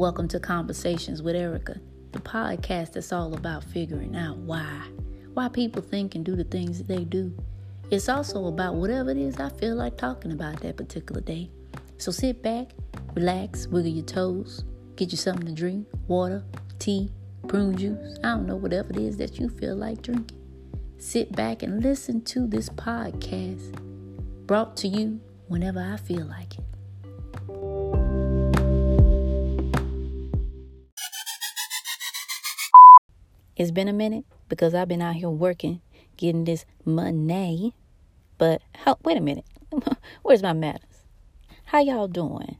Welcome to Conversations with Erica, the podcast that's all about figuring out why. Why people think and do the things that they do. It's also about whatever it is I feel like talking about that particular day. So sit back, relax, wiggle your toes, get you something to drink, water, tea, prune juice, I don't know, whatever it is that you feel like drinking. Sit back and listen to this podcast brought to you whenever I feel like it. It's been a minute because I've been out here working, getting this money. But how, wait a minute, where's my manners? How y'all doing?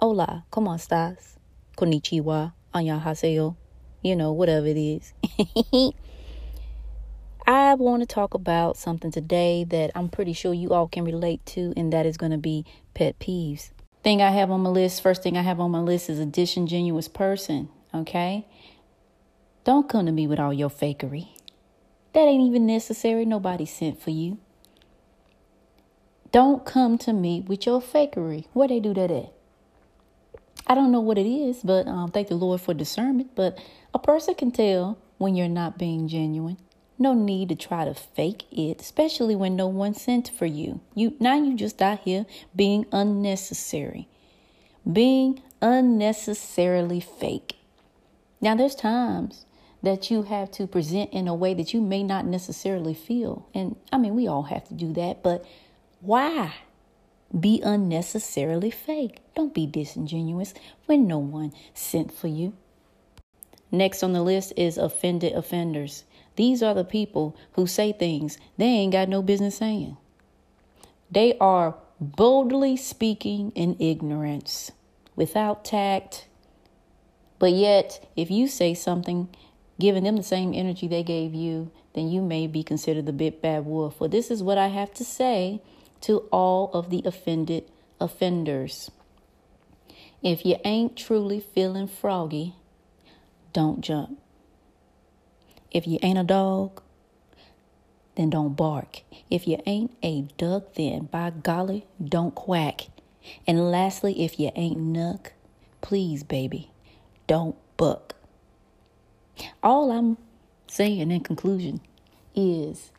Hola, ¿cómo estás? Konnichiwa, annyeonghaseyo, you know, whatever it is. I want to talk about something today that I'm pretty sure you all can relate to, and that is going to be pet peeves. Thing I have on my list, first thing I have on my list is a disingenuous person, okay? Don't come to me with all your fakery. That ain't even necessary. Nobody sent for you. Don't come to me with your fakery. Where they do that at? I don't know what it is, but um, thank the Lord for discernment. But a person can tell when you're not being genuine. No need to try to fake it, especially when no one sent for you. You now you just out here being unnecessary, being unnecessarily fake. Now there's times that you have to present in a way that you may not necessarily feel. And I mean, we all have to do that, but why be unnecessarily fake? Don't be disingenuous when no one sent for you. Next on the list is offended offenders. These are the people who say things they ain't got no business saying. They are boldly speaking in ignorance, without tact. But yet, if you say something giving them the same energy they gave you, then you may be considered the big bad wolf. Well, this is what I have to say to all of the offended offenders. If you ain't truly feeling froggy, don't jump. If you ain't a dog, then don't bark. If you ain't a duck, then by golly, don't quack. And lastly, if you ain't nuck, please, baby, don't buck. All I'm saying in conclusion is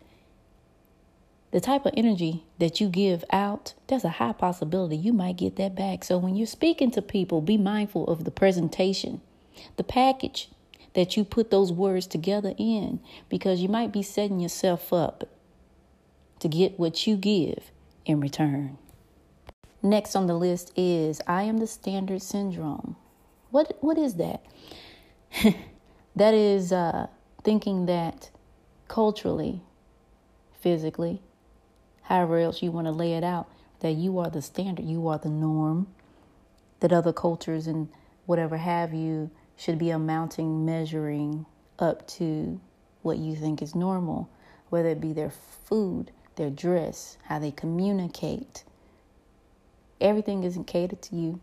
the type of energy that you give out, there's a high possibility you might get that back. So when you're speaking to people, be mindful of the presentation, the package that you put those words together in, because you might be setting yourself up to get what you give in return. Next on the list is I am the standard syndrome. What what is that? That is uh, thinking that culturally, physically, however else you want to lay it out, that you are the standard, you are the norm, that other cultures and whatever have you should be amounting, measuring up to what you think is normal, whether it be their food, their dress, how they communicate. Everything isn't catered to you.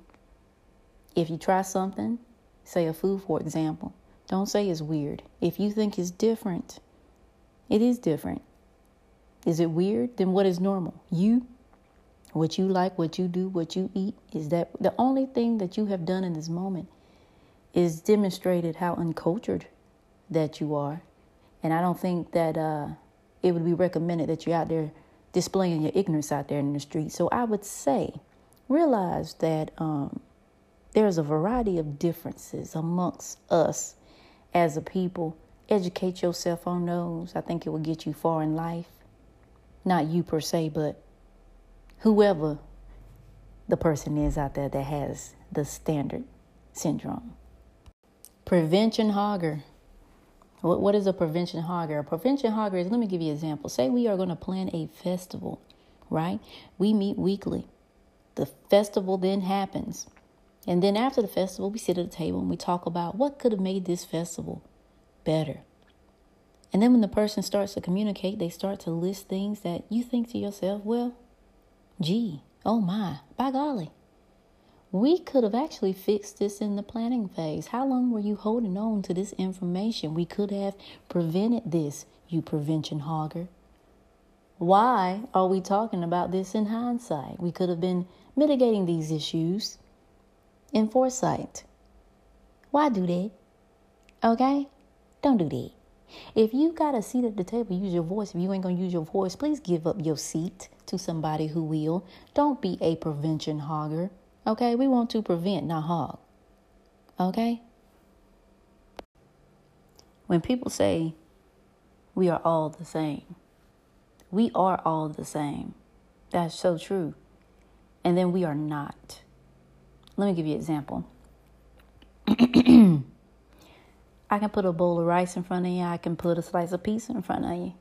If you try something, say a food, for example, don't say it's weird. If you think it's different, it is different. Is it weird? Then what is normal? You, what you like, what you do, what you eat, is that the only thing that you have done in this moment is demonstrated how uncultured that you are. And I don't think that uh, it would be recommended that you're out there displaying your ignorance out there in the street. So I would say, realize that um, there's a variety of differences amongst us as a people. Educate yourself on those. I think it will get you far in life. Not you per se, but whoever the person is out there that has the standard syndrome. Prevention hogger. What, what is a prevention hogger? A prevention hogger is, let me give you an example. Say we are going to plan a festival, right? We meet weekly. The festival then happens. And then after the festival, we sit at a table and we talk about what could have made this festival better. And then when the person starts to communicate, they start to list things that you think to yourself, well, gee, oh my, by golly. We could have actually fixed this in the planning phase. How long were you holding on to this information? We could have prevented this, you prevention hogger. Why are we talking about this in hindsight? We could have been mitigating these issues in foresight. Why do that? Okay? Don't do that. If you got a seat at the table, use your voice. If you ain't to use your voice, please give up your seat to somebody who will. Don't be a prevention hogger. Okay? We want to prevent, not hog. Okay? When people say we are all the same, we are all the same. That's so true. And then we are not. Let me give you an example. I can put a bowl of rice in front of you. I can put a slice of pizza in front of you.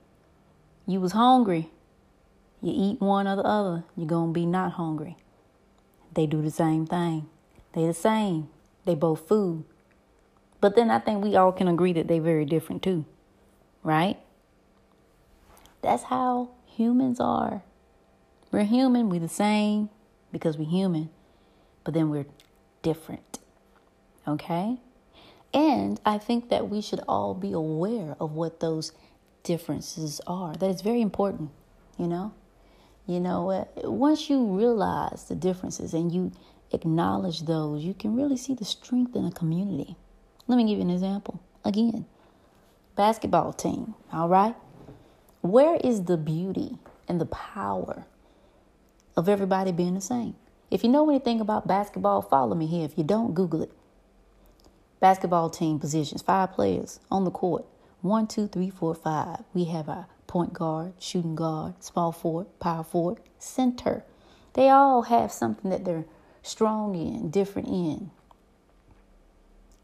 You was hungry. You eat one or the other, you're going to be not hungry. They do the same thing. They the same. They both food. But then I think we all can agree that they very different too. Right? That's how humans are. We're human, we the same because we're human. But then we're different. Okay? And I think that we should all be aware of what those differences are. That is very important, you know? You know, once you realize the differences and you acknowledge those, you can really see the strength in a community. Let me give you an example. Again, basketball team, all right? Where is the beauty and the power of everybody being the same? If you know anything about basketball, follow me here. If you don't, Google it. Basketball team positions, five players on the court. One, two, three, four, five. We have our point guard, shooting guard, small forward, power forward, center. They all have something that they're strong in, different in.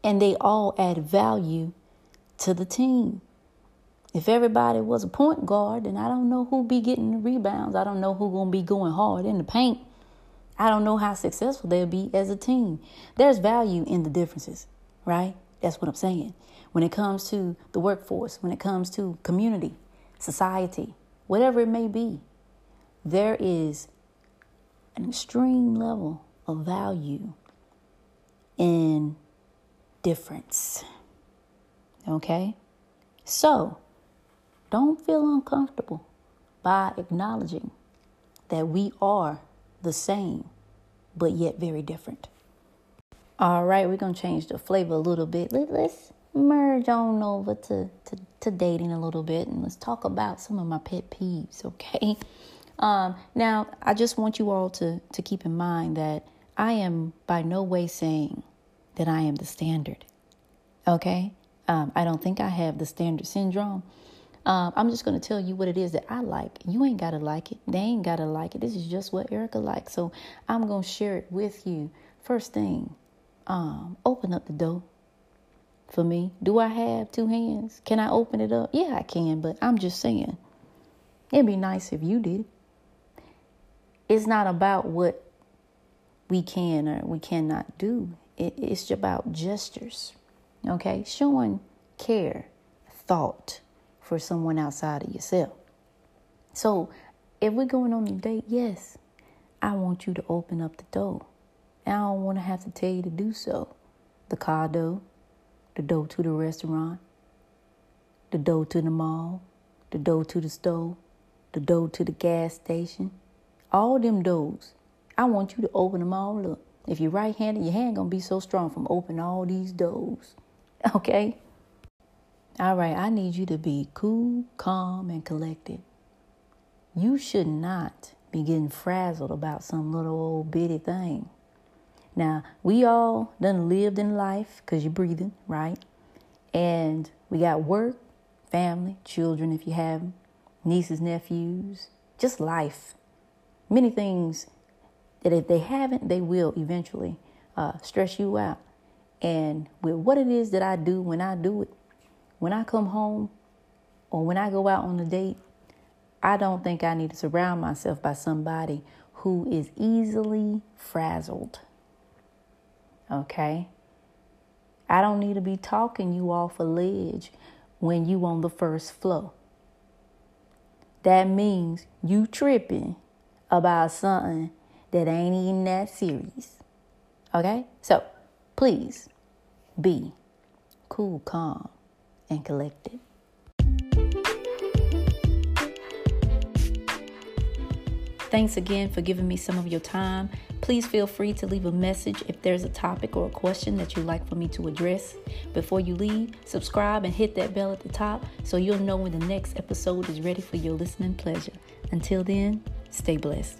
And they all add value to the team. If everybody was a point guard, then I don't know who'd be getting the rebounds. I don't know who gonna be going hard in the paint. I don't know how successful they'll be as a team. There's value in the differences right? That's what I'm saying. When it comes to the workforce, when it comes to community, society, whatever it may be, there is an extreme level of value in difference. Okay? So, don't feel uncomfortable by acknowledging that we are the same, but yet very different. All right, we're gonna change the flavor a little bit. Let, us merge on over to, to, to dating a little bit and let's talk about some of my pet peeves, okay? Um, now, I just want you all to, to keep in mind that I am by no way saying that I am the standard, okay? Um, I don't think I have the standard syndrome. Um, I'm just going to tell you what it is that I like. You ain't got to like it. They ain't got to like it. This is just what Erica likes. So I'm going to share it with you. First thing, um, open up the door for me. Do I have two hands? Can I open it up? Yeah, I can, but I'm just saying it'd be nice if you did. It's not about what we can or we cannot do, it, it's about gestures, okay? Showing care, thought for someone outside of yourself. So if we're going on a date, yes, I want you to open up the door. I don't want to have to tell you to do so. The car door, the door to the restaurant, the door to the mall, the door to the store, the door to the gas station. All them doors. I want you to open them all up. If you're right handed, your hand gonna be so strong from opening all these doors. Okay? All right, I need you to be cool, calm, and collected. You should not be getting frazzled about some little old bitty thing. Now, we all done lived in life because you're breathing, right? And we got work, family, children if you have them, nieces, nephews, just life. Many things that if they haven't, they will eventually uh, stress you out. And with what it is that I do when I do it, when I come home or when I go out on a date, I don't think I need to surround myself by somebody who is easily frazzled. Okay? I don't need to be talking you off a ledge when you on the first floor. That means you tripping about something that ain't even that serious. Okay? So please be cool, calm, and collected. Thanks again for giving me some of your time. Please feel free to leave a message if there's a topic or a question that you'd like for me to address. Before you leave, subscribe and hit that bell at the top so you'll know when the next episode is ready for your listening pleasure. Until then, stay blessed.